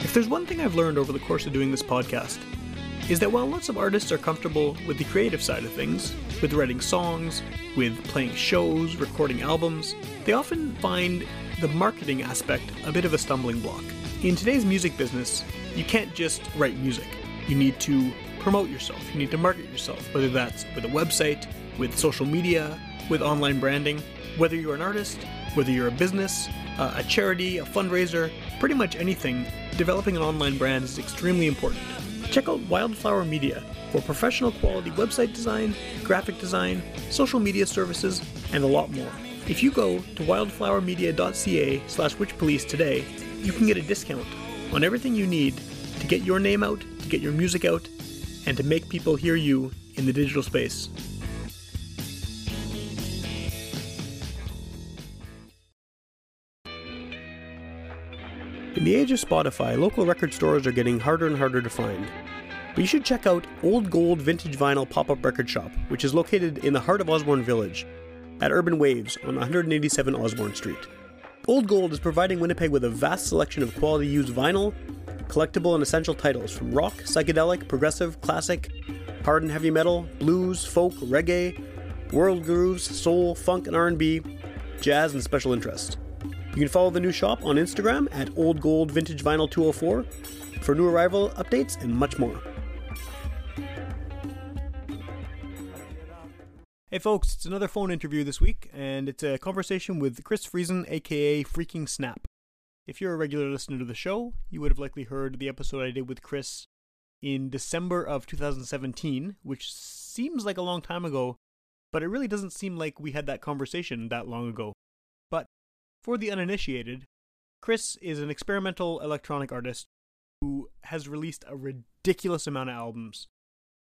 If there's one thing I've learned over the course of doing this podcast, is that while lots of artists are comfortable with the creative side of things, with writing songs, with playing shows, recording albums, they often find the marketing aspect a bit of a stumbling block. In today's music business, you can't just write music. You need to promote yourself, you need to market yourself, whether that's with a website, with social media, with online branding. Whether you're an artist, whether you're a business, uh, a charity, a fundraiser, pretty much anything, developing an online brand is extremely important. Check out Wildflower Media for professional quality website design, graphic design, social media services, and a lot more. If you go to wildflowermedia.ca slash witchpolice today, you can get a discount on everything you need to get your name out, to get your music out, and to make people hear you in the digital space. In the age of Spotify, local record stores are getting harder and harder to find. But you should check out Old Gold Vintage Vinyl Pop Up Record Shop, which is located in the heart of Osborne Village at Urban Waves on 187 Osborne Street. Old Gold is providing Winnipeg with a vast selection of quality used vinyl, collectible and essential titles from rock, psychedelic, progressive, classic, hard and heavy metal, blues, folk, reggae, world grooves, soul, funk and R&B, jazz and special interest. You can follow the new shop on Instagram at Old Gold Vintage Vinyl 204 for new arrival updates and much more. Hey folks, it's another phone interview this week, and it's a conversation with Chris Friesen, aka Freaking Snap. If you're a regular listener to the show, you would have likely heard the episode I did with Chris in December of 2017, which seems like a long time ago, but it really doesn't seem like we had that conversation that long ago. For the uninitiated, Chris is an experimental electronic artist who has released a ridiculous amount of albums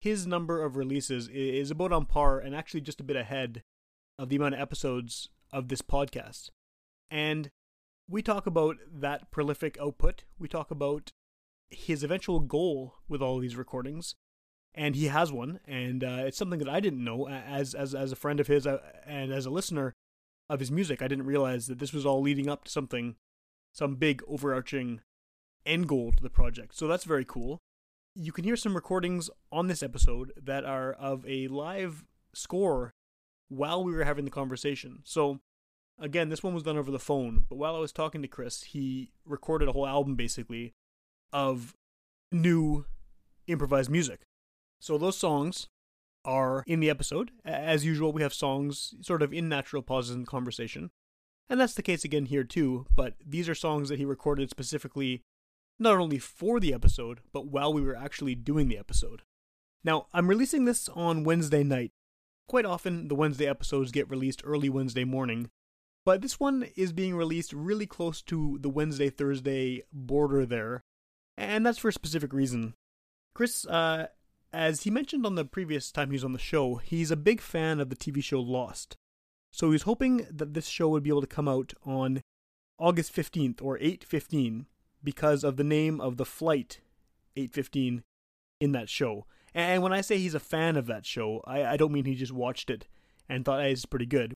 his number of releases is about on par and actually just a bit ahead of the amount of episodes of this podcast. And we talk about that prolific output. We talk about his eventual goal with all these recordings, and he has one. And uh, it's something that I didn't know as as as a friend of his uh, and as a listener of his music. I didn't realize that this was all leading up to something, some big overarching end goal to the project. So that's very cool you can hear some recordings on this episode that are of a live score while we were having the conversation. So, again, this one was done over the phone, but while I was talking to Chris, he recorded a whole album basically of new improvised music. So, those songs are in the episode. As usual, we have songs sort of in natural pauses in conversation. And that's the case again here too, but these are songs that he recorded specifically not only for the episode, but while we were actually doing the episode. Now, I'm releasing this on Wednesday night. Quite often, the Wednesday episodes get released early Wednesday morning, but this one is being released really close to the Wednesday Thursday border there, and that's for a specific reason. Chris, uh, as he mentioned on the previous time he was on the show, he's a big fan of the TV show Lost. So he's hoping that this show would be able to come out on August 15th or 815 because of the name of the flight 815 in that show. And when I say he's a fan of that show, I, I don't mean he just watched it and thought hey, it's pretty good,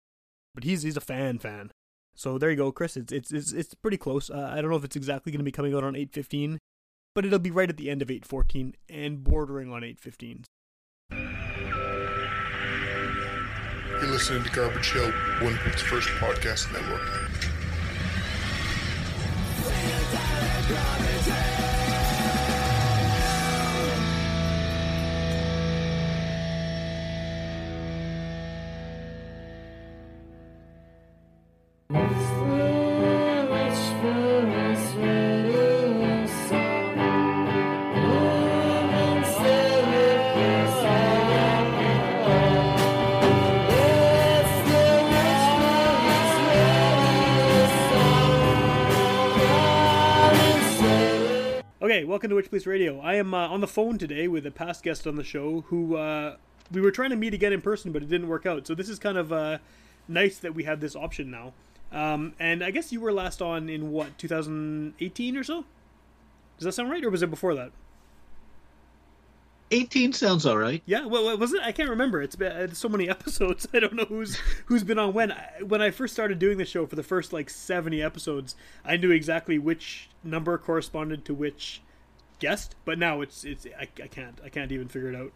but he's he's a fan fan. So there you go, Chris. It's it's it's, it's pretty close. Uh, I don't know if it's exactly going to be coming out on 815, but it'll be right at the end of 814 and bordering on 815. You're listening to Garbage Hill, Winnipeg's first podcast network. Welcome to Witch Police Radio. I am uh, on the phone today with a past guest on the show who uh, we were trying to meet again in person, but it didn't work out. So this is kind of uh, nice that we have this option now. Um, and I guess you were last on in what 2018 or so. Does that sound right, or was it before that? 18 sounds all right. Yeah, well, was it? I can't remember. It's been it's so many episodes. I don't know who's who's been on when. I- When I first started doing the show for the first like seventy episodes, I knew exactly which number corresponded to which guest. But now it's it's I, I can't I can't even figure it out.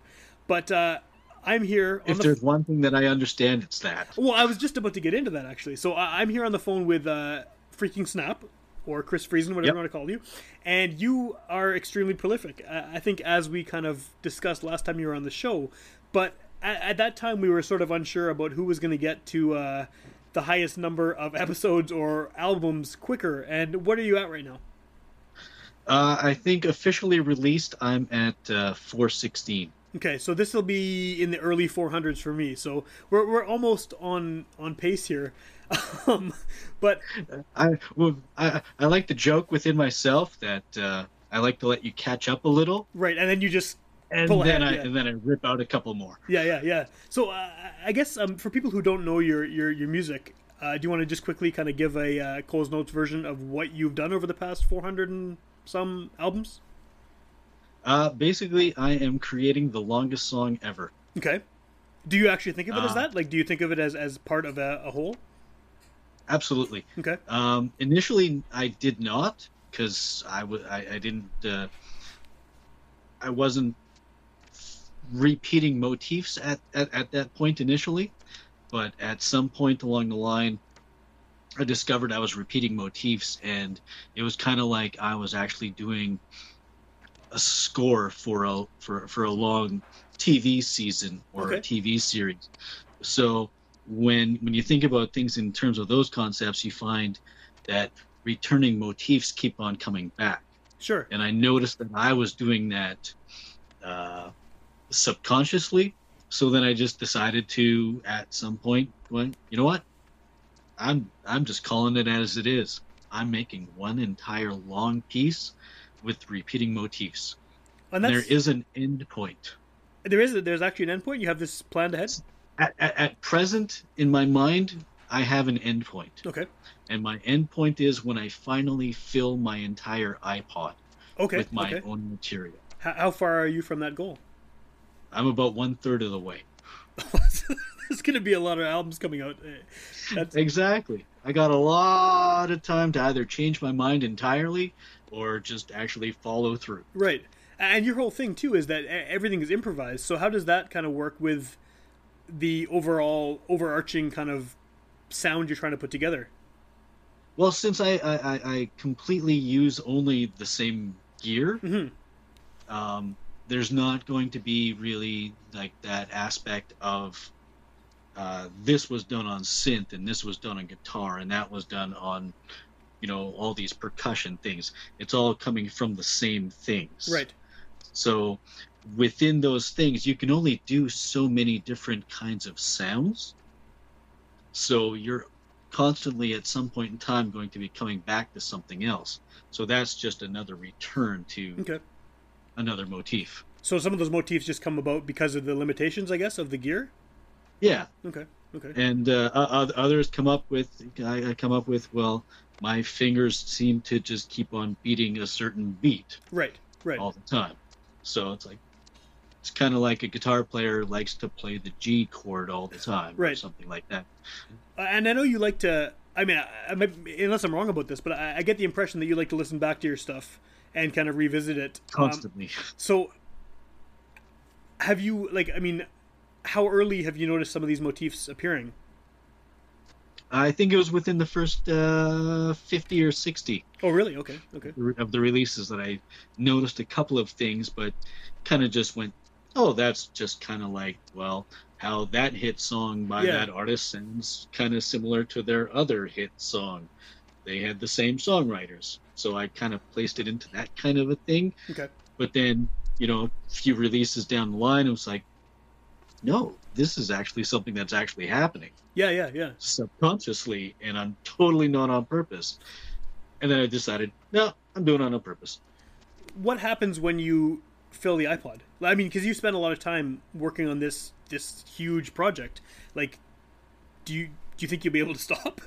But uh, I'm here on If the there's one thing that I understand, it's that. well, I was just about to get into that actually. So I- I'm here on the phone with uh, freaking Snap or Chris Friesen, whatever Yep. you want to call you, and you are extremely prolific. I I think as we kind of discussed last time you were on the show, but at, at that time we were sort of unsure about who was going to get to uh, the highest number of episodes or albums quicker. And what are you at right now? Uh, I think officially released, I'm at uh, 416. Okay, so this will be in the early 400s for me. So we're we're almost on on pace here. Um, but I, well, I I like to joke within myself that uh, I like to let you catch up a little, right, and then you just and Pull then ahead, I yeah. and then I rip out a couple more. Yeah, yeah, yeah. So uh, I guess um, for people who don't know your your your music, uh, do you want to just quickly kind of give a uh, Coles Notes version of what you've done over the past 400 and some albums? Uh, basically, I am creating the longest song ever. Okay. Do you actually think of it as Uh, that? Like, do you think of it as as part of a, a whole? Absolutely. Okay. Um, initially, I did not because I w- I, I didn't. Uh, I wasn't repeating motifs at, at, at that point initially, but at some point along the line, I discovered I was repeating motifs, and it was kind of like I was actually doing a score for a for for a long TV season or Okay. a TV series. So when when you think about things in terms of those concepts, you find that returning motifs keep on coming back. Sure. And I noticed that I was doing that uh, subconsciously. So then I just decided to, at some point, going, you know what? I'm I'm just calling it as it is. I'm making one entire long piece with repeating motifs. And There is an end point. there is there's actually an endpoint. You have this planned ahead. At, at, at present, in my mind, I have an end point. Okay. And my end point is when I finally fill my entire iPod Okay. with my okay. own material. How, how far are you from that goal? I'm about one third of the way. There's going to be a lot of albums coming out. Uh, That's, Exactly. I got a lot of time to either change my mind entirely or just actually follow through. Right. And your whole thing too is that everything is improvised. So how does that kind of work with the overall overarching kind of sound you're trying to put together? Well, since I, I, I- completely use only the same gear, hmm um, there's not going to be really like that aspect of uh, this was done on synth and this was done on guitar and that was done on you know all these percussion things it's all coming from the same things Right. so within those things you can only do so many different kinds of sounds so you're constantly at some point in time going to be coming back to something else so that's just another return to Okay. another motif So some of those motifs just come about because of the limitations, I guess, of the gear. Yeah Okay. Okay. and uh, others come up with I, come up with well my fingers seem to just keep on beating a certain beat Right. Right. all the time so it's like it's kind of like a guitar player likes to play the G chord all the time or Right. something like that and I know you like to. I mean, I, I might, unless I'm wrong about this, but I, I get the impression that you like to listen back to your stuff and kind of revisit it Um, constantly So, have you like? I mean, how early have you noticed some of these motifs appearing? I think it was within the first uh, 50 or 60 Oh, really? Okay, okay, of the releases that I noticed a couple of things, but kind of just went, oh, that's just kind of like, well, how that hit song by Yeah. that artist sounds kind of similar to their other hit song. They had the same songwriters. So I kind of placed it into that kind of a thing. okay. But then, you know, a few releases down the line, it was like, no, this is actually something that's actually happening Yeah, yeah, yeah. subconsciously and I'm totally not on purpose. And then I decided, no, I'm doing it on purpose. What happens when you fill the iPod? I mean, because you spent a lot of time working on this this huge project. Like, do you do you think you'll be able to stop?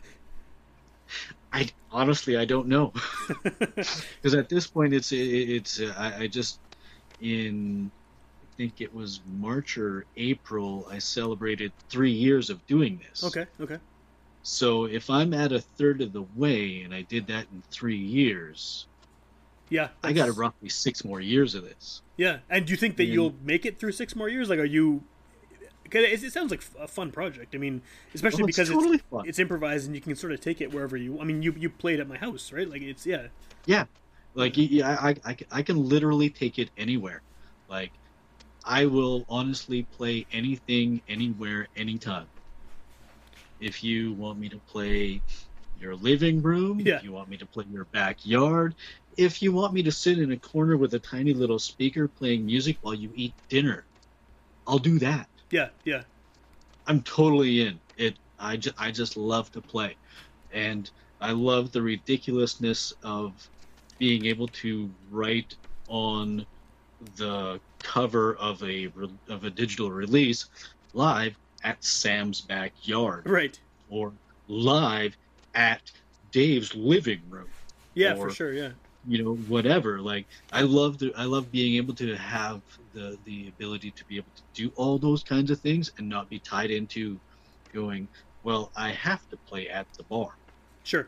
I honestly I don't know because at this point it's it, it's uh, I, I just in think it was March or April, I celebrated three years of doing this. Okay, okay. So if I'm at a third of the way and I did that in three years, Yeah, I got that's- roughly six more years of this. Yeah, and do you think that Yeah. you'll make it through six more years? Like, are you? Cause it sounds like a fun project. I mean, especially Oh, it's because totally it's fun. it's improvised and you can sort of take it wherever you. I mean, you you played at my house, right? Like, it's yeah, Yeah, like yeah, I, I, I can literally take it anywhere. Like, I will honestly play anything, anywhere, anytime. If you want me to play your living room, Yeah. if you want me to play your backyard, if you want me to sit in a corner with a tiny little speaker playing music while you eat dinner, I'll do that. yeah, yeah. I'm totally in it. I, ju- I just love to play, and I love the ridiculousness of being able to write on the cover of a of a digital release live at Sam's backyard Right. or live at Dave's living room Yeah, Or- for sure. Yeah. you know whatever like i love the i love being able to have the the ability to be able to do all those kinds of things and not be tied into going well i have to play at the bar Sure.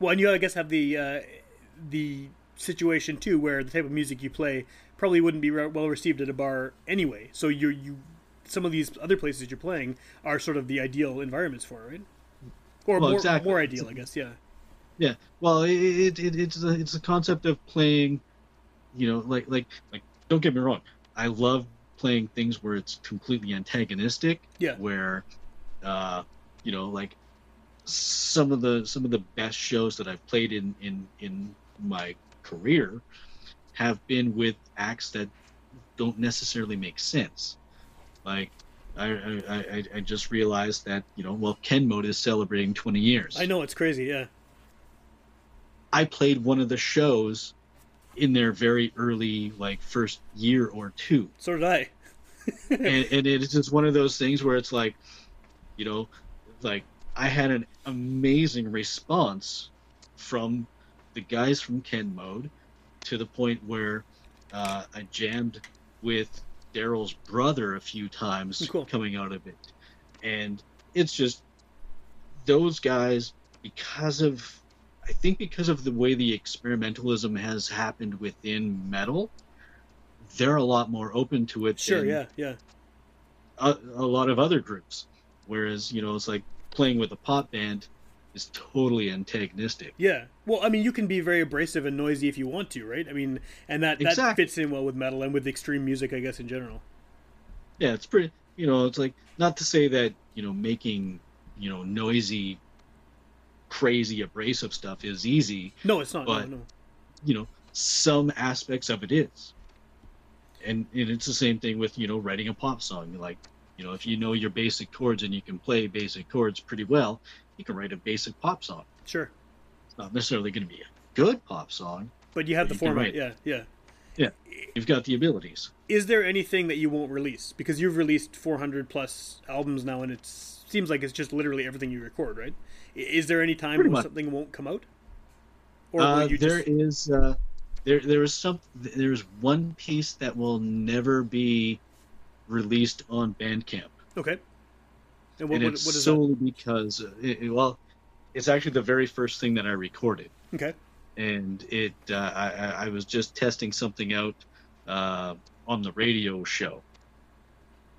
Well, and you, I guess, have the uh, the situation too, where the type of music you play probably wouldn't be re- well received at a bar anyway. So you you some of these other places you're playing are sort of the ideal environments for it, right? Or Well, more exactly. more ideal, I guess. Yeah. yeah well it, it, it it's a, it's a concept of playing you know like like like don't get me wrong i love playing things where it's completely antagonistic Yeah. where uh you know like some of the some of the best shows that i've played in in in my career have been with acts that don't necessarily make sense like I, I, I, I just realized that you know well Ken Mode is celebrating 20 years. I know it's crazy. Yeah. I played one of the shows in their very early like first year or two So did I. and, and it's just one of those things where it's like you know like i had an amazing response from the guys from ken mode to the point where uh, i jammed with daryl's brother a few times Cool. coming out of it and it's just those guys because of i think because of the way the experimentalism has happened within metal they're a lot more open to it Sure. than Yeah. Yeah. a, a lot of other groups. Whereas, you know, it's like playing with a pop band is totally antagonistic. Yeah. Well, I mean, you can be very abrasive and noisy if you want to, right? I mean, and that that fits in well with metal and with extreme music, I guess, in general. Yeah, it's pretty, you know, it's like, not to say that, you know, making, you know, noisy, crazy, abrasive stuff is easy. No, it's not. But- no, no. You know, some aspects of it is. And, and it's the same thing with, you know, writing a pop song. Like, you know, if you know your basic chords and you can play basic chords pretty well, you can write a basic pop song. Sure. It's not necessarily going to be a good pop song, But you have the You format. write. Yeah. Yeah. you've got the abilities. is there anything that you won't release because you've released 400 plus albums now and it seems like it's just literally everything you record right is there any time Pretty when much. something won't come out or Uh, will you there just is uh, there there is some there's one piece that will never be released on Bandcamp, okay and what, and what, it's what is solely because uh, it, well, it's actually the very first thing that I recorded, okay and it uh, I, I was just testing something out uh, on the radio show,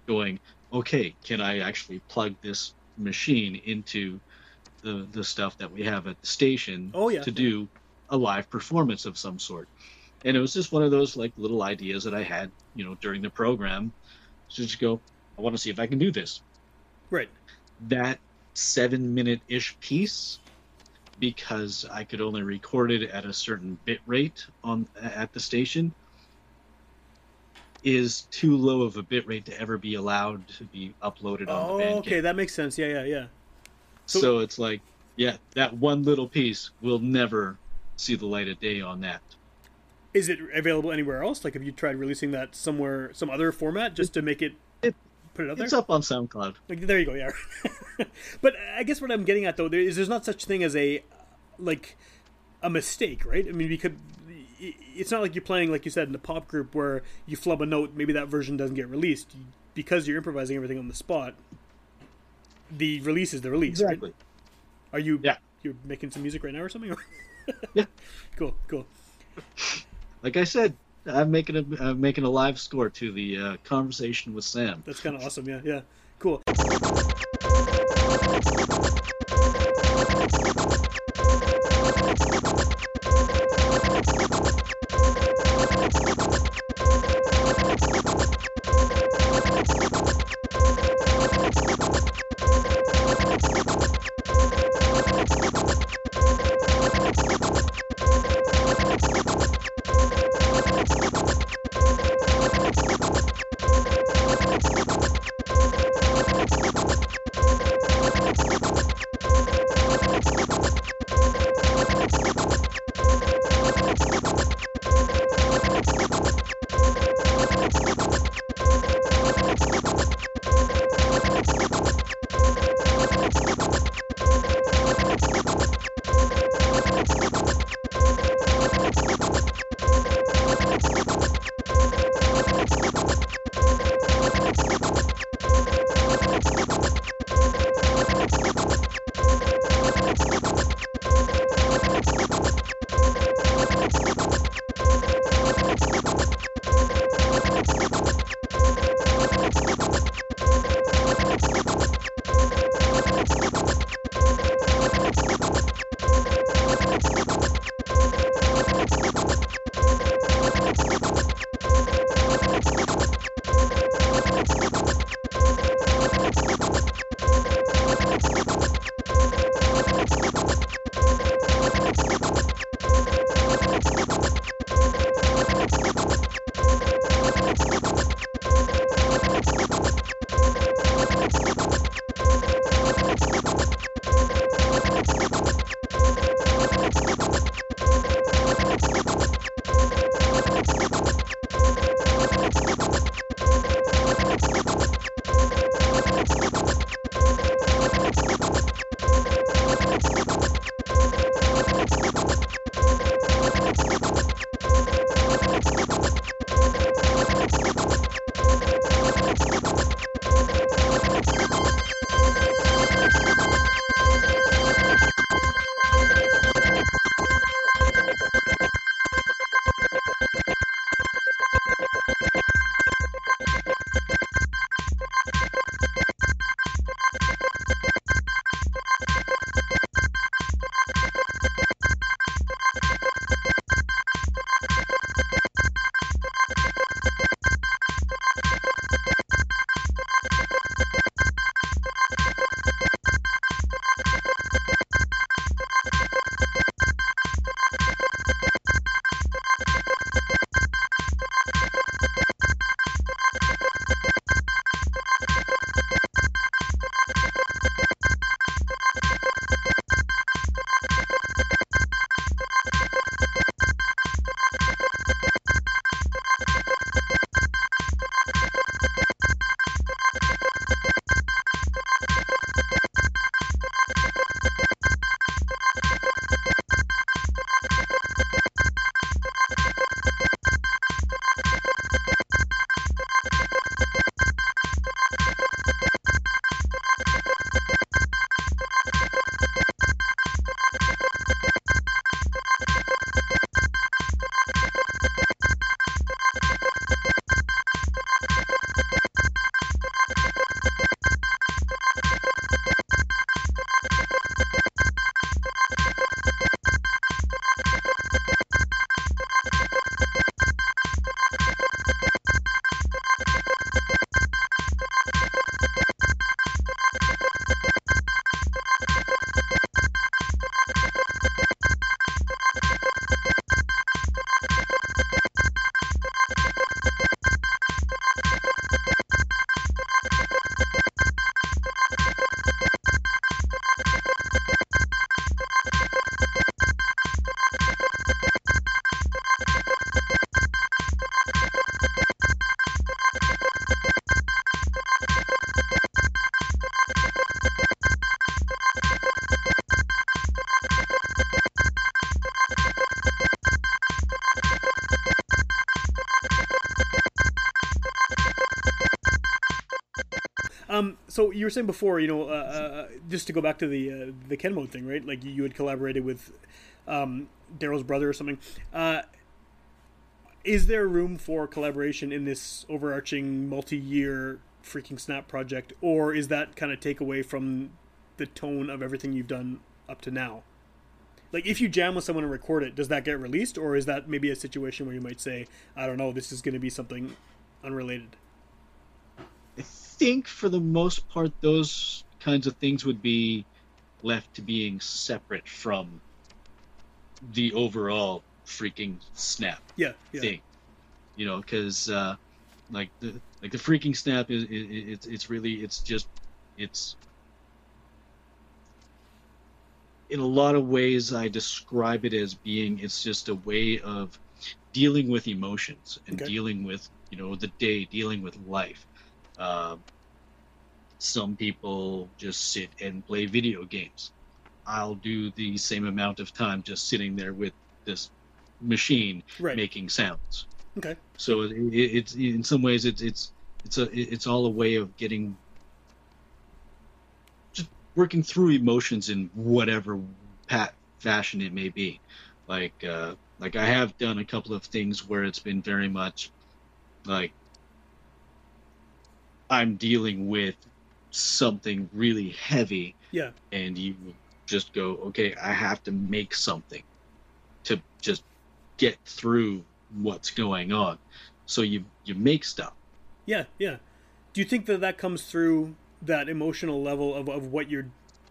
going okay, can I actually plug this machine into the the stuff that we have at the station oh yeah to do a live performance of some sort. And it was just one of those like little ideas that I had, you know, during the program. So just go, I want to see if I can do this. Right That seven minute ish piece, because I could only record it at a certain bit rate on at the station, is too low of a bit rate to ever be allowed to be uploaded on oh the Bandcamp. okay that makes sense yeah yeah yeah So- So, it's like, yeah, that one little piece will never see the light of day on that. is it available anywhere else like have you tried releasing that somewhere some other format just to make it, It- put it out there It's up on SoundCloud. Like, there you go, yeah. but I guess what I'm getting at though there is there's not such thing as a like a mistake, right? I mean, because it's not like you're playing like you said in the pop group where you flub a note, maybe that version doesn't get released because you're improvising everything on the spot. The release is the release. right? Exactly. Are you? Yeah. You're making some music right now or something? Yeah. Cool. Cool. Like I said, I'm making a I'm making a live score to the uh, conversation with Sam. That's kind of awesome. Yeah. Yeah. Cool. So you were saying before, you know, uh, uh, just to go back to the uh, the Ken mode thing, right? Like you had collaborated with um, Daryl's brother or something. Uh, is there room for collaboration in this overarching multi-year freaking snap project, or is that kind of take away from the tone of everything you've done up to now? Like, if you jam with someone and record it, does that get released, or is that maybe a situation where you might say, I don't know, this is going to be something unrelated? Think for the most part, those kinds of things would be left to being separate from the overall freaking snap Yeah, yeah. thing. You know, because uh, like the like the freaking snap is, is it's it's really it's just it's in a lot of ways I describe it as being it's just a way of dealing with emotions and Okay. dealing with you know the day, dealing with life. Uh, some people just sit and play video games. I'll do the same amount of time just sitting there with this machine Right. making sounds. Okay. So it, it, it's in some ways it's it's it's a it's all a way of getting just working through emotions in whatever pat fashion it may be. Like uh, like I have done a couple of things where it's been very much like I'm dealing with something really heavy Yeah. and you just go, okay, I have to make something to just get through what's going on. So you you make stuff. Yeah, yeah. Do you think that that comes through that emotional level of, of what you're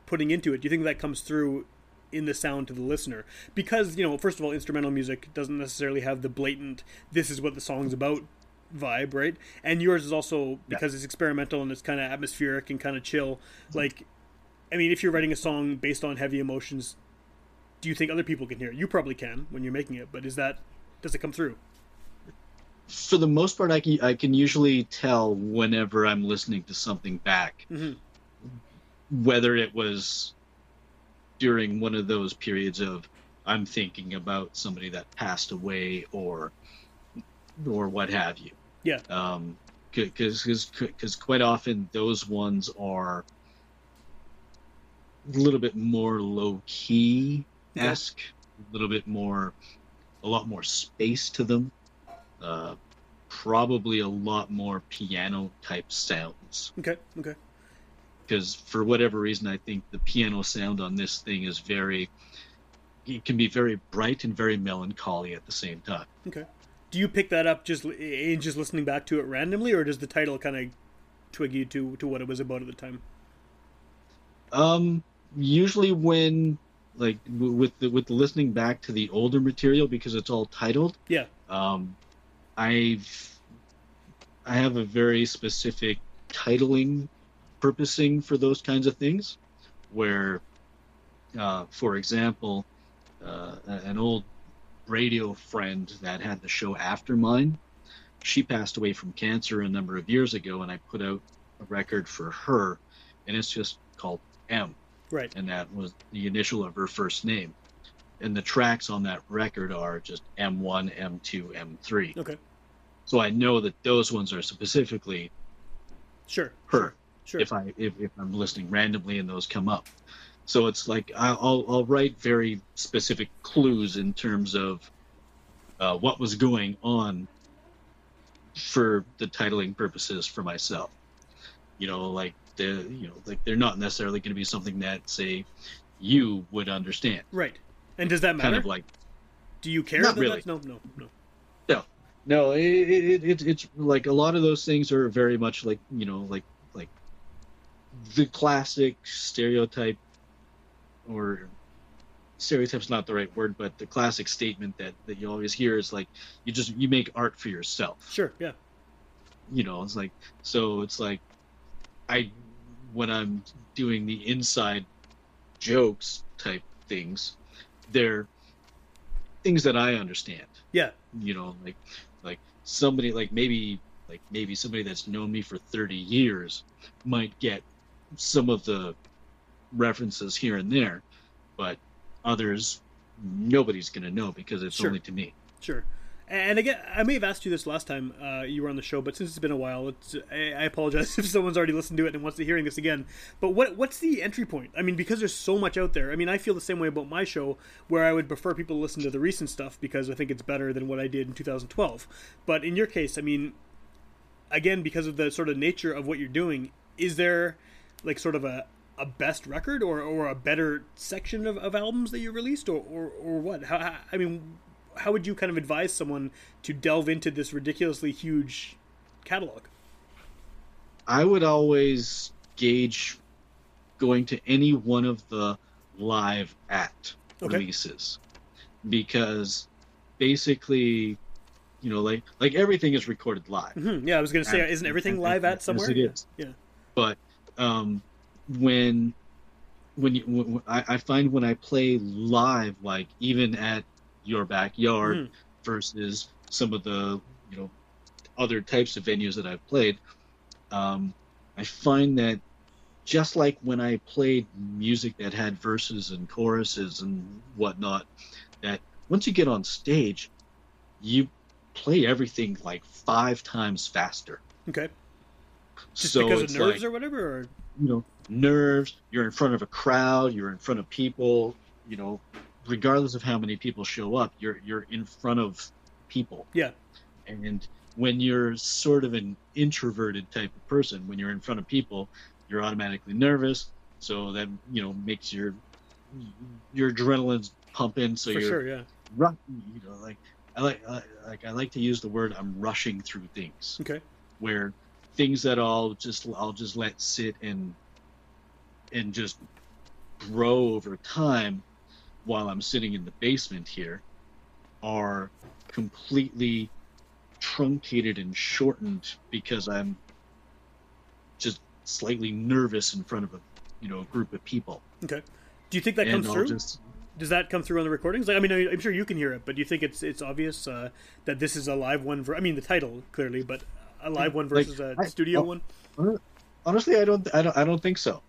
putting into it? Do you think that comes through in the sound to the listener? Because, you know, first of all, instrumental music doesn't necessarily have the blatant, this is what the song's about vibe, right? And yours is also, because it's experimental and it's kind of atmospheric and kind of chill. Like, I mean, if you're writing a song based on heavy emotions, do you think other people can hear it? You probably can when you're making it, but is that, does it come through? For the most part, I can I can usually tell whenever I'm listening to something back, Mhm. whether it was during one of those periods of I'm thinking about somebody that passed away or or what have you. Yeah. Um, because because quite often those ones are a little bit more low key esque, a little bit more, a lot more space to them. Uh, probably a lot more piano type sounds Okay, okay. because for whatever reason I think the piano sound on this thing is very it can be very bright and very melancholy at the same time. Okay. Do you pick that up just in just listening back to it randomly, or does the title kind of twig you to to what it was about at the time? Um, usually when like with the with the listening back to the older material because it's all titled. Yeah. Um, I've I have a very specific titling purposing for those kinds of things, where, uh, for example, uh, an old radio friend that had the show after mine, she passed away from cancer a number of years ago, and I put out a record for her, and it's just called M Right. and that was the initial of her first name. And the tracks on that record are just M1, M2, M3. Okay. So I know that those ones are specifically Sure. her. Sure. If I if, if I'm listening randomly and those come up, so it's like I- I'll I'll write very specific clues in terms of uh, what was going on for the titling purposes for myself. You know, like the you know like they're not necessarily going to be something that say you would understand. Right. And does that matter? Kind of like Do you care? Not really. that's- No, no, no. no, it, it, it it's like a lot of those things are very much like you know like like the classic stereotype or stereotype's not the right word, but the classic statement that that you always hear is like you just you make art for yourself. Sure. Yeah. you know it's like so it's like i when i'm doing the inside jokes type things they're things that i understand Yeah. you know like like somebody like maybe like maybe somebody that's known me for 30 years might get some of the references here and there but others nobody's gonna know because it's Sure. only to me Sure. And again, I may have asked you this last time uh, you were on the show, but since it's been a while, it's, I, I apologize if someone's already listened to it and wants to hearing this again. But what what's the entry point? I mean, because there's so much out there. I mean, I feel the same way about my show, where I would prefer people to listen to the recent stuff because I think it's better than what I did in 2012. But in your case, I mean, again, because of the sort of nature of what you're doing, is there like sort of a a best record or, or a better section of, of albums that you released or, or, or what? How, I mean, how would you kind of advise someone to delve into this ridiculously huge catalog? I would always gauge going to any one of the live at Okay. releases because basically you know like like everything is recorded live hmm Yeah, I was going to say, And- isn't everything live at somewhere? Yes, it is. Yeah. But um, when when you when, I, I find when I play live, like even at your backyard Mhm. versus some of the you know other types of venues that I've played, um, I find that just like when I played music that had verses and choruses and whatnot, that once you get on stage, you play everything like five times faster. Okay. Just so because of nerves like, or whatever? Or... you know nerves you're in front of a crowd you're in front of people you know regardless of how many people show up you're you're in front of people Yeah. and when you're sort of an introverted type of person when you're in front of people you're automatically nervous so that you know makes your your adrenaline's pumping so For you're sure, yeah. you know like I like I, like I like to use the word I'm rushing through things Okay. where things that I'll just I'll just let sit and and just grow over time while I'm sitting in the basement here are completely truncated and shortened because I'm just slightly nervous in front of a you know a group of people. Okay. Do you think that and comes I'll through? just Does that come through on the recordings? Like, I mean, I- I'm sure you can hear it, but do you think it's it's obvious uh, that this is a live one? Ver- I mean, the title clearly, but a live one Like, versus a I- studio oh, one. honestly I don't I don't I don't think so.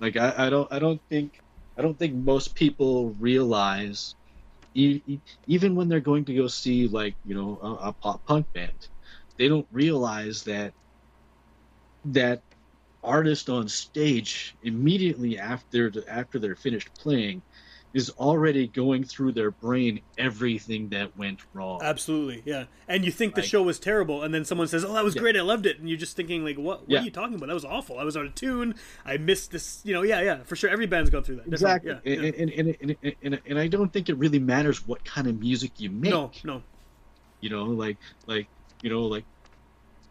Like I, I don't I don't think I don't think most people realize e- even when they're going to go see like you know a, a pop punk band, they don't realize that that artist on stage immediately after after they're finished playing is already going through their brain everything that went wrong. Absolutely, yeah. And you think the show was terrible, and then someone says, "Oh, that was Yeah. great, I loved it," and you're just thinking, like, "What? What Yeah. are you talking about? That was awful. I was out of tune. I missed this." You know, yeah, yeah, for sure. Every band's gone through that. Exactly, Yeah, and, and, and, and, and, and I don't think it really matters what kind of music you make. No, no. you know like like you know like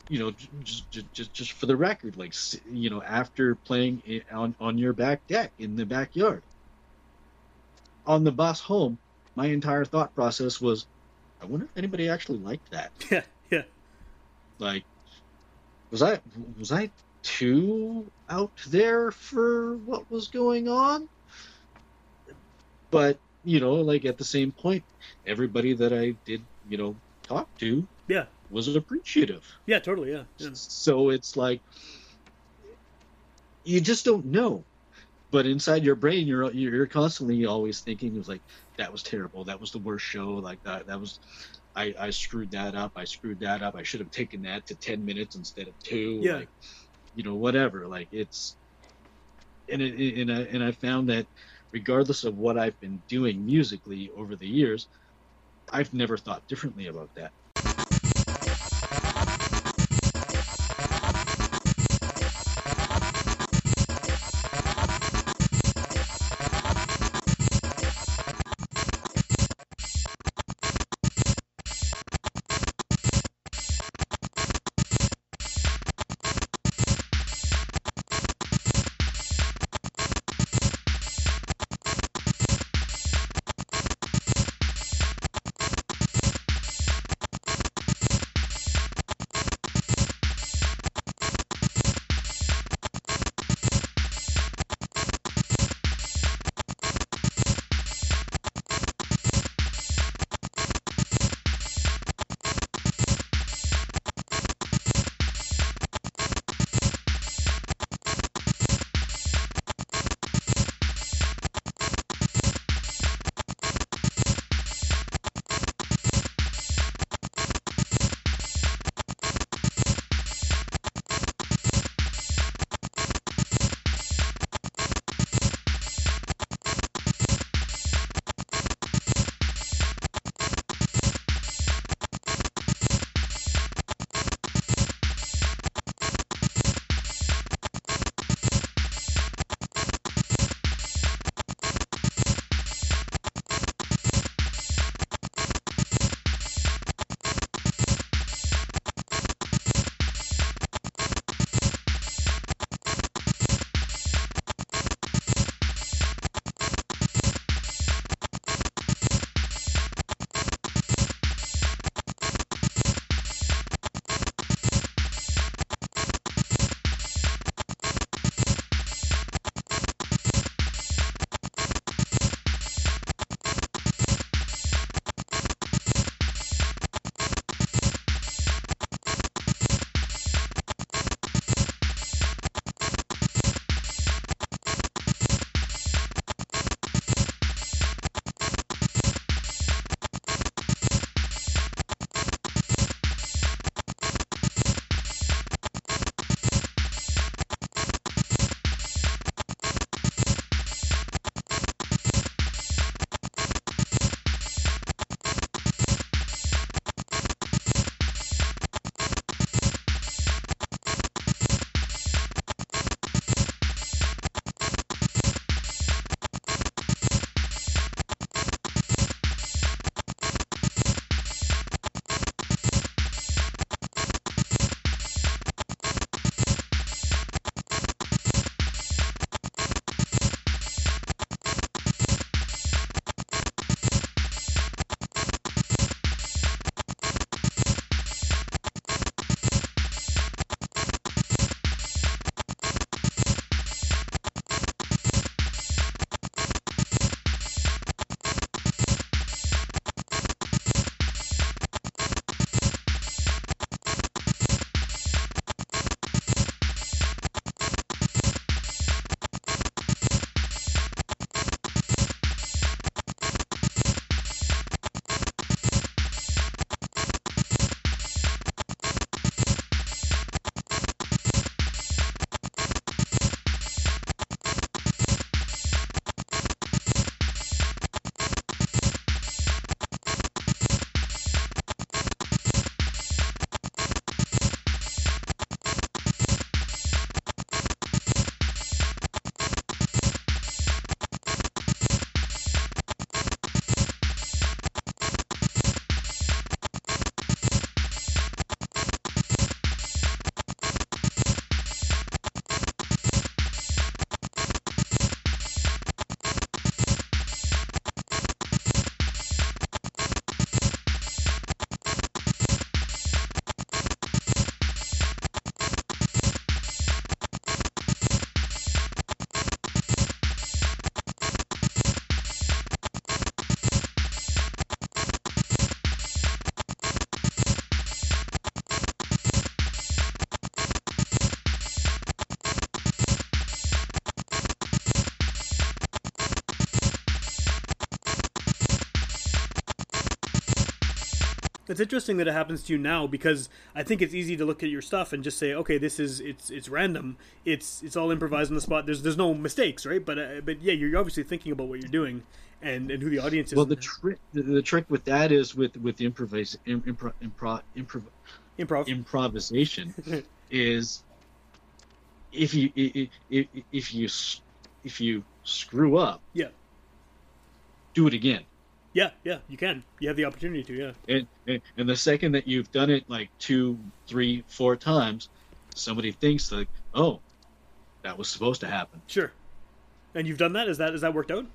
you know just just just, just for the record like you know after playing on on your back deck in the backyard on the bus home my entire thought process was i wonder if anybody actually liked that Yeah, yeah. like was i was i too out there for what was going on but you know like at the same point everybody that i did you know talk to Yeah. was appreciative Yeah, totally. Yeah, yeah. so it's like you just don't know but inside your brain you're you're constantly always thinking it was like that was terrible that was the worst show like that that was I, I screwed that up. I screwed that up. I should have taken that to ten minutes instead of two. Yeah. Like, you know, whatever. Like it's, and it, and I and I found that regardless of what I've been doing musically over the years, I've never thought differently about that. It's interesting that it happens to you now because I think it's easy to look at your stuff and just say, okay, this is it's it's random. It's it's all improvised on the spot. There's there's no mistakes, right? But uh, but yeah, you're obviously thinking about what you're doing and and who the audience is. Well, the trick the, the trick with that is with with the improvise im, impro, impro, improv, improv improvisation is if you if, if you if you screw up, Yeah. do it again. Yeah, yeah, you can. You have the opportunity to, yeah. And, and and the second that you've done it like two, three, four times, somebody thinks like, oh, that was supposed to happen. Sure. And you've done that? Is that is that worked out?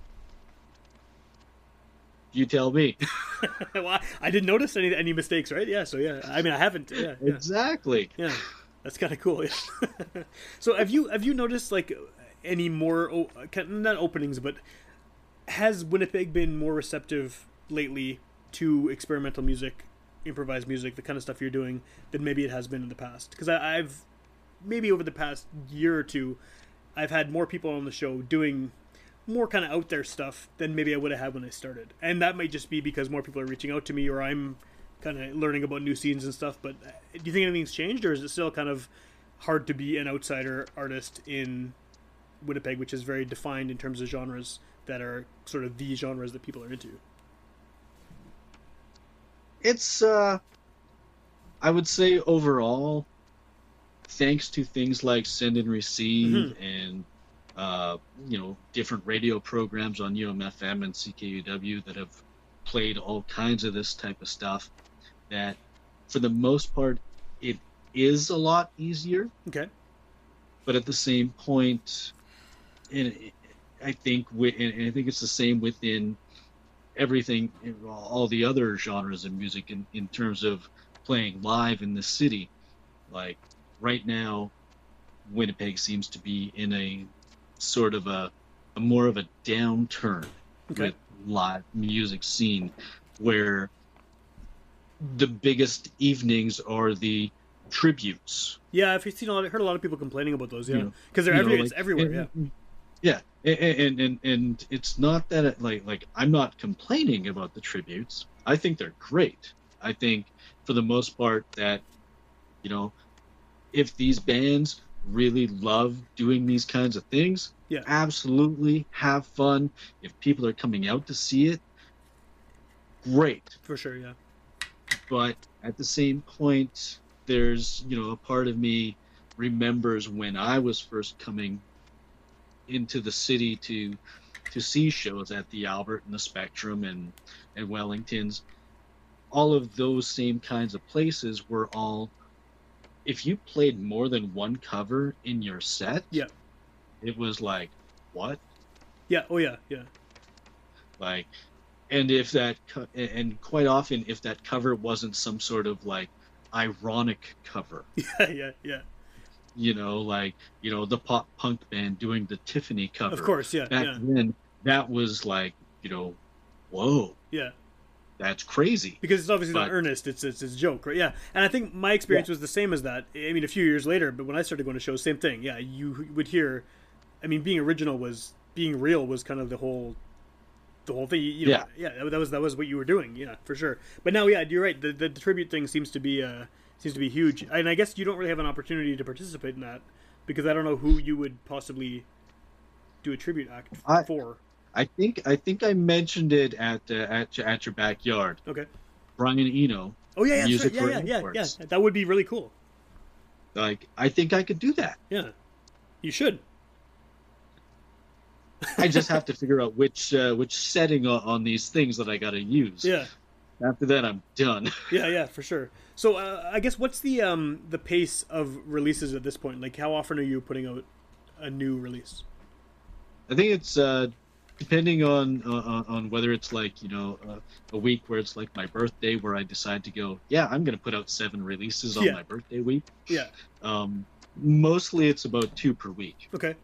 You tell me. well, I, I didn't notice any any mistakes, right? Yeah, so yeah. I mean, I haven't. Yeah, yeah. exactly. Yeah, that's kind of cool. Yeah. so have you have you noticed like any more o- not openings, but has Winnipeg been more receptive lately to experimental music, improvised music, the kind of stuff you're doing than maybe it has been in the past? Because I've maybe over the past year or two, I've had more people on the show doing more kind of out there stuff than maybe I would have had when I started, and that might just be because more people are reaching out to me or I'm kind of learning about new scenes and stuff. But uh, do you think anything's changed, or is it still kind of hard to be an outsider artist in Winnipeg, which is very defined in terms of genres that are sort of the genres that people are into? It's uh I would say overall, thanks to things like send and receive and uh, you know different radio programs on UMFM and CKUW that have played all kinds of this type of stuff, that for the most part it is a lot easier. Okay. But at the same point, and I think and I think it's the same within everything, all the other genres of music in, in terms of playing live in the city. Like right now, Winnipeg seems to be in a sort of a, a more of a downturn Okay. with live music scene where the biggest evenings are the tributes. Yeah, I've seen a lot. Heard a lot of people complaining about those. Yeah, You know, because they're you every, know, it's everywhere. And- Yeah, and and, and and it's not that it, like like I'm not complaining about the tributes. I think they're great. I think for the most part that you know if these bands really love doing these kinds of things, Yeah. absolutely have fun. If people are coming out to see it, great For sure. Yeah. but at the same point there's you know a part of me remembers when i was first coming into the city to to see shows at the albert and the spectrum and and wellingtons all of those same kinds of places were all if you played more than one cover in your set Yeah. it was like what Yeah. Oh yeah. Yeah. like and if that and quite often if that cover wasn't some sort of like ironic cover Yeah. Yeah. Yeah. You know like you know the pop punk band doing the tiffany cover Of course. Yeah. back Yeah. then that was like you know whoa Yeah. that's crazy because it's obviously not earnest. It's, it's it's a joke, right? Yeah, and I think my experience was the same as that. I mean, a few years later, but when I started going to shows, same thing. Yeah, you would hear. I mean, being original was being real was kind of the whole, the whole thing. You know, Yeah. yeah, that, that was that was what you were doing. Yeah, for sure. But now, yeah, you're right. The, the, tribute thing seems to be uh seems to be huge, and I guess you don't really have an opportunity to participate in that because I don't know who you would possibly do a tribute act I- for. i think i think i mentioned it at uh, at, your- at your backyard Okay. brian eno Oh yeah, yeah, Music right. yeah, yeah, yeah, yeah. That would be really cool. like i think i could do that Yeah, you should. i just have to figure out which uh, which setting on, on these things that i gotta use Yeah, after that i'm done yeah, yeah, for sure. So uh, I guess what's the um the pace of releases at this point? Like, how often are you putting out a new release? I think it's uh, depending on, on on whether it's like you know uh, a week where it's like my birthday where I decide to go yeah I'm gonna put out seven releases on Yeah. my birthday week. Yeah. Um, mostly it's about two per week. Okay.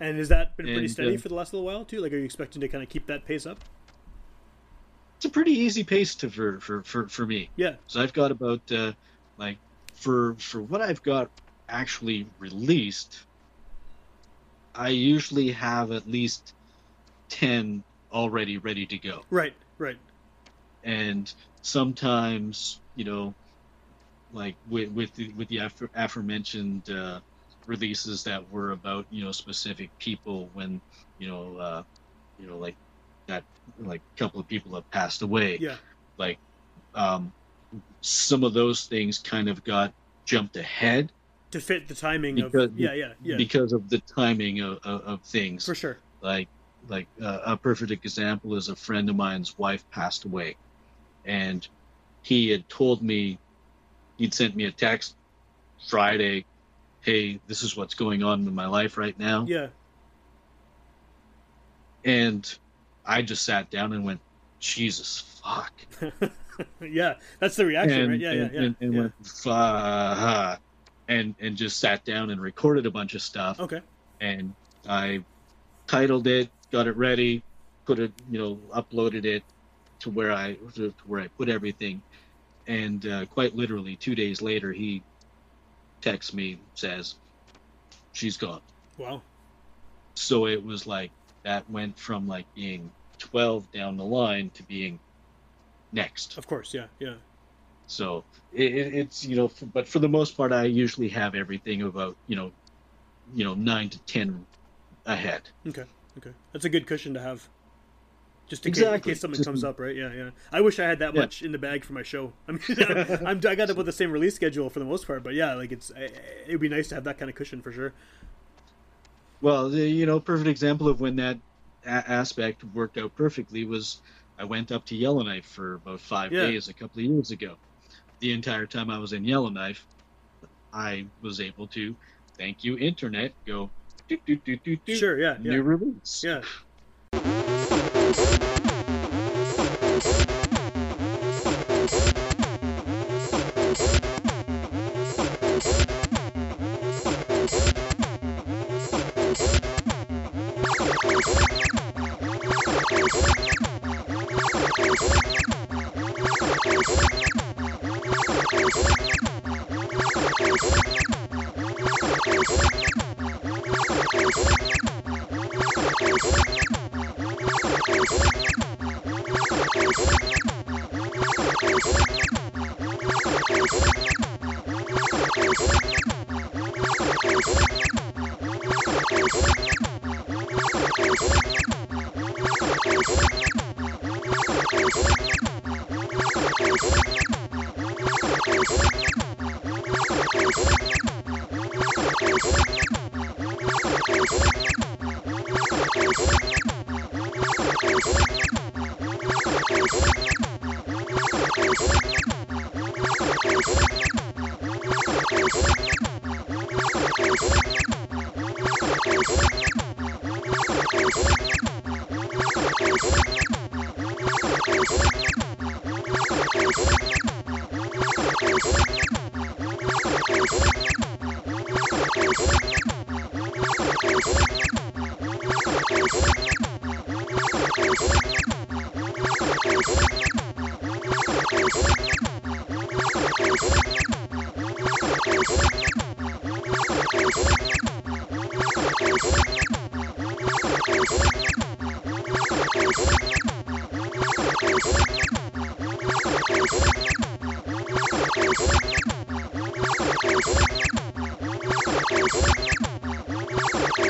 And has that been pretty And, steady uh, for the last little while too? Like, are you expecting to kind of keep that pace up? It's a pretty easy pace to for for for, for me. Yeah. So I've got about uh, like for for what I've got actually released, I usually have at least ten already ready to go. Right. Right. and sometimes you know like with with the, with the after, aforementioned uh, releases that were about you know specific people when you know uh, you know like that like a couple of people have passed away Yeah. like um, some of those things kind of got jumped ahead To fit the timing Because- of yeah, yeah, yeah. because of the timing of, of, of things for sure. like like uh, a perfect example is a friend of mine's wife passed away and he had told me he'd sent me a text friday hey this is what's going on in my life right now Yeah. and i just sat down and went jesus fuck yeah. That's the reaction, and, right? Yeah, and, yeah, yeah. and, and yeah. went fuck and and just sat down and recorded a bunch of stuff Okay. and I titled it, got it ready, put it, you know, uploaded it to where I to where I put everything, and uh, quite literally two days later he texts me says she's gone. Wow. So it was like that went from like being twelve down the line to being next. Of course, yeah, yeah. So it, it, it's you know, but for the most part, I usually have everything about you know, you know nine to ten ahead. Okay, okay. That's a good cushion to have. Just in, Exactly. case, in case something Just- comes up, right? Yeah, yeah. I wish I had that Yeah. much in the bag for my show. I mean, I'm, I got about the same release schedule for the most part, but yeah, like it's it'd be nice to have that kind of cushion for sure. Well, the, you know, perfect example of when that a- aspect worked out perfectly was I went up to Yellowknife for about five Yeah. days a couple of years ago. The entire time I was in Yellowknife, I was able to, thank you, internet, go, Sure, yeah, new yeah, release. yeah.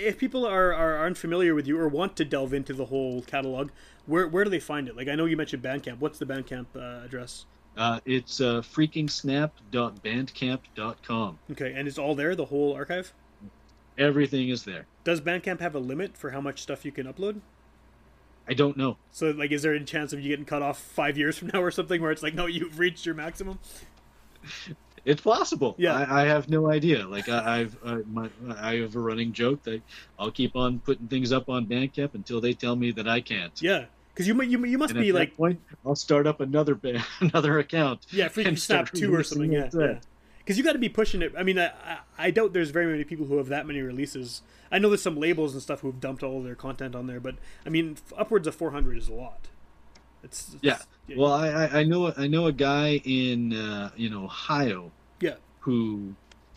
if people are, are aren't familiar with you or want to delve into the whole catalog, where where do they find it? Like I know you mentioned Bandcamp. What's the Bandcamp uh, address? Uh, it's uh, freakingsnap.bandcamp.com. Okay, and it's all there, the whole archive. Everything is there. Does Bandcamp have a limit for how much stuff you can upload? I don't know. So like, is there a chance of you getting cut off five years from now or something, where it's like, no, you've reached your maximum? It's possible. Yeah. I, I have no idea. Like I, I've uh, my I have a running joke that I'll keep on putting things up on Bandcamp until they tell me that I can't. Yeah, because you you, you must And be like point, I'll start up another ba- another account. yeah, freaking and snap two or something. Yeah, there. yeah. Because you got to be pushing it. I mean, I, I doubt there's very many people who have that many releases. I know there's some labels and stuff who've dumped all of their content on there, but I mean, f- upwards of 400 is a lot. It's, Yeah. it's- Well, I, I know I know a guy in uh, in Ohio yeah, who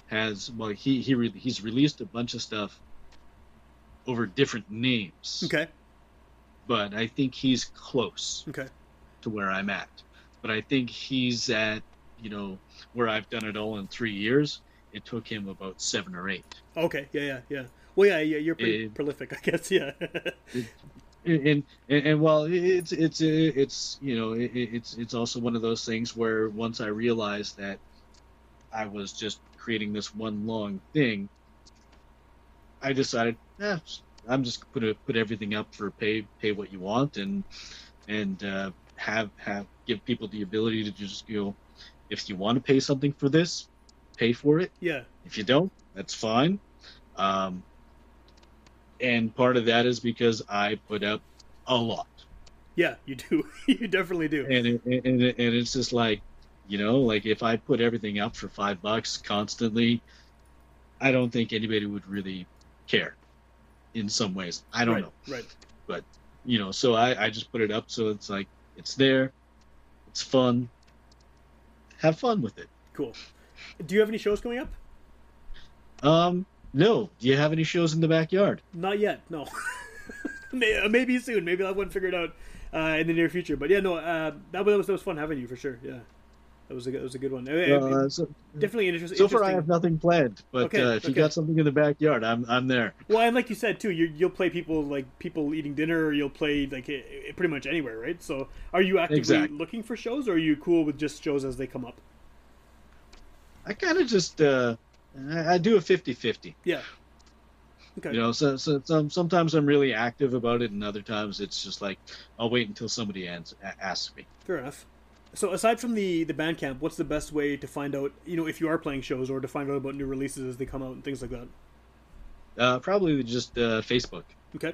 has well he he re- he's released a bunch of stuff over different names. okay, But I think he's close okay, to where I'm at. But I think he's at you know where I've done it all in three years. It took him about seven or eight. okay, yeah, yeah, yeah. Well, yeah, yeah, you're pretty Eh. prolific, I guess. Yeah, and and, and, and well it's it's it's you know it, it's it's also one of those things where once i realized that i was just creating this one long thing i decided eh, i'm just gonna put everything up for pay pay what you want and and uh, have have give people the ability to just go if you want to pay something for this pay for it yeah, if you don't, that's fine. Um, and part of that is because I put up a lot, yeah. You do, you definitely do. and it, and it, and it's just like, you know, like if I put everything up for five bucks constantly, I don't think anybody would really care. In some ways, I don't right, know, Right. But you know. So I I just put it up so it's like it's there, it's fun. Have fun with it. Cool. Do you have any shows coming up? Um, no. Do you have any shows in the backyard? Not yet. No. Uh, Maybe soon. Maybe I'll have one figured out uh, in the near future. But yeah, no. Uh, that was that was fun having you for sure. Yeah, that was a that was a good one. Uh, Uh, so, definitely interesting. So far, I have nothing planned. But Okay, uh, if you got something in the backyard, I'm I'm there. Well, and like you said too, you you'll play people like people eating dinner, or you'll play like pretty much anywhere, right? So, are you actively Exactly. looking for shows, or are you cool with just shows as they come up? I kind of just uh, I, I do a 50-50. Yeah. Okay. You know, so, so some, sometimes I'm really active about it, and other times it's just like I'll wait until somebody ans- asks me. Fair enough. So, aside from the the Bandcamp, what's the best way to find out, you know, if you are playing shows, or to find out about new releases as they come out and things like that? Uh, probably just uh, Facebook, Okay.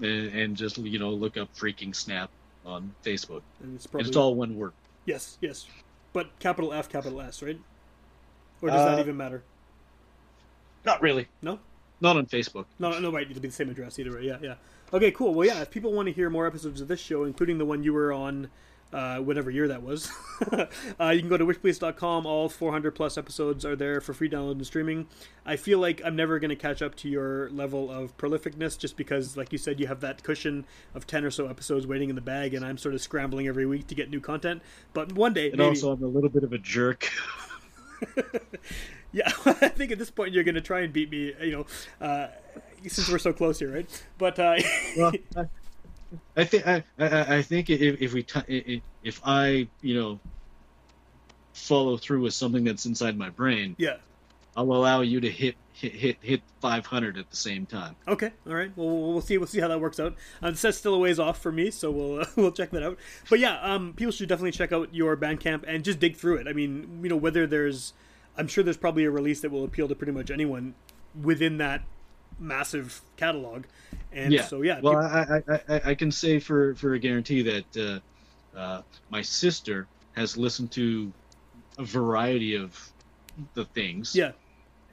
and, and just you know look up freaking snap on Facebook. And it's And it's all one word. yes, yes, but capital F, capital S, right? Or does that Uh, even matter? Not really. No. Not on Facebook. No, no, right. It'll be the same address either way. Yeah, yeah. Okay, cool. Well, yeah. If people want to hear more episodes of this show, including the one you were on, uh, whatever year that was, uh, you can go to wishpolice.com. All 400 plus episodes are there for free download and streaming. I feel like I'm never going to catch up to your level of prolificness, just because, like you said, you have that cushion of 10 or so episodes waiting in the bag, and I'm sort of scrambling every week to get new content. But one day, And maybe. also, I'm a little bit of a jerk. Yeah, I think at this point you're going to try and beat me, you know, uh, since we're so close here, right? But uh, well, I, I think I, I, I think if, if we t- if I you know follow through with something that's inside my brain, yeah, I'll allow you to hit hit hit, hit 500 at the same time. okay, all right. Well, we'll see. We'll see how that works out. Uh, that's still a ways off for me, so we'll uh, we'll check that out. But yeah, um, people should definitely check out your Bandcamp and just dig through it. I mean, you know, whether there's, I'm sure there's probably a release that will appeal to pretty much anyone within that massive catalog. And yeah. so yeah, Well, peop- I, I, I, I can say for for a guarantee that uh, uh, my sister has listened to a variety of the things. yeah,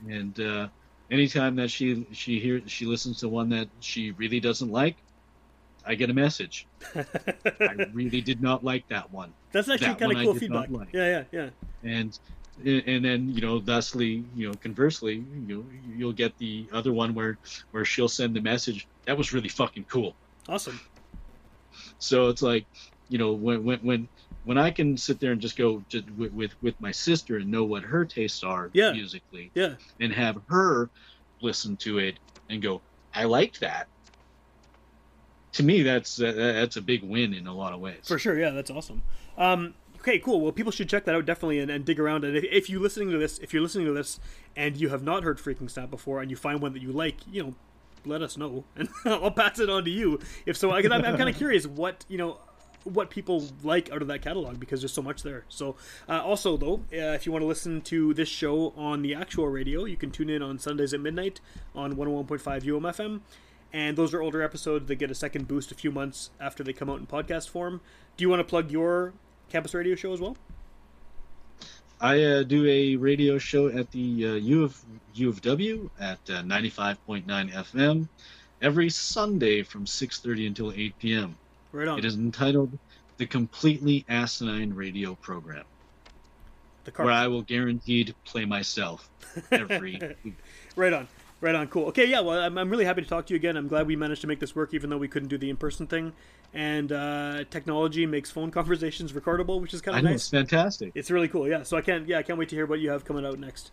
And uh, anytime that she she hears she listens to one that she really doesn't like, I get a message. I really did not like that one. that's actually that kind of cool feedback. like. Yeah, yeah, yeah. and and then you know thusly you know conversely you know you'll get the other one where where she'll send the message that was really fucking cool Awesome. so it's like you know when when when when i can sit there and just go just with with, with my sister and know what her tastes are Yeah. musically Yeah, and have her listen to it and go, I like that. To me, that's uh, that's a big win in a lot of ways. For sure, yeah, that's awesome. Um, okay, cool. Well, people should check that out definitely and, and dig around. And if, if you're listening to this, if you're listening to this, and you have not heard Freaking Snap before, and you find one that you like, you know, let us know, and I'll pass it on to you. If so, because I'm, I'm kind of curious what you know what people like out of that catalog because there's so much there. So, uh, also though, uh, if you want to listen to this show on the actual radio, you can tune in on Sundays at midnight on 101.5 UMFM. And those are older episodes that get a second boost a few months after they come out in podcast form. Do you want to plug your campus radio show as well? I uh, do a radio show at the uh, U of U of W at uh, 95.9 FM every Sunday from 6:30 until 8 p.m. Right on. It is entitled "The Completely Asinine Radio Program," the where I will guaranteed play myself every. Right on. Right on. Cool. Okay. Yeah. Well, I'm, I'm really happy to talk to you again. I'm glad we managed to make this work, even though we couldn't do the in-person thing. And uh, technology makes phone conversations recordable, which is kind of know nice. it's fantastic. It's really cool. Yeah. So I can't. Yeah, I can't wait to hear what you have coming out next.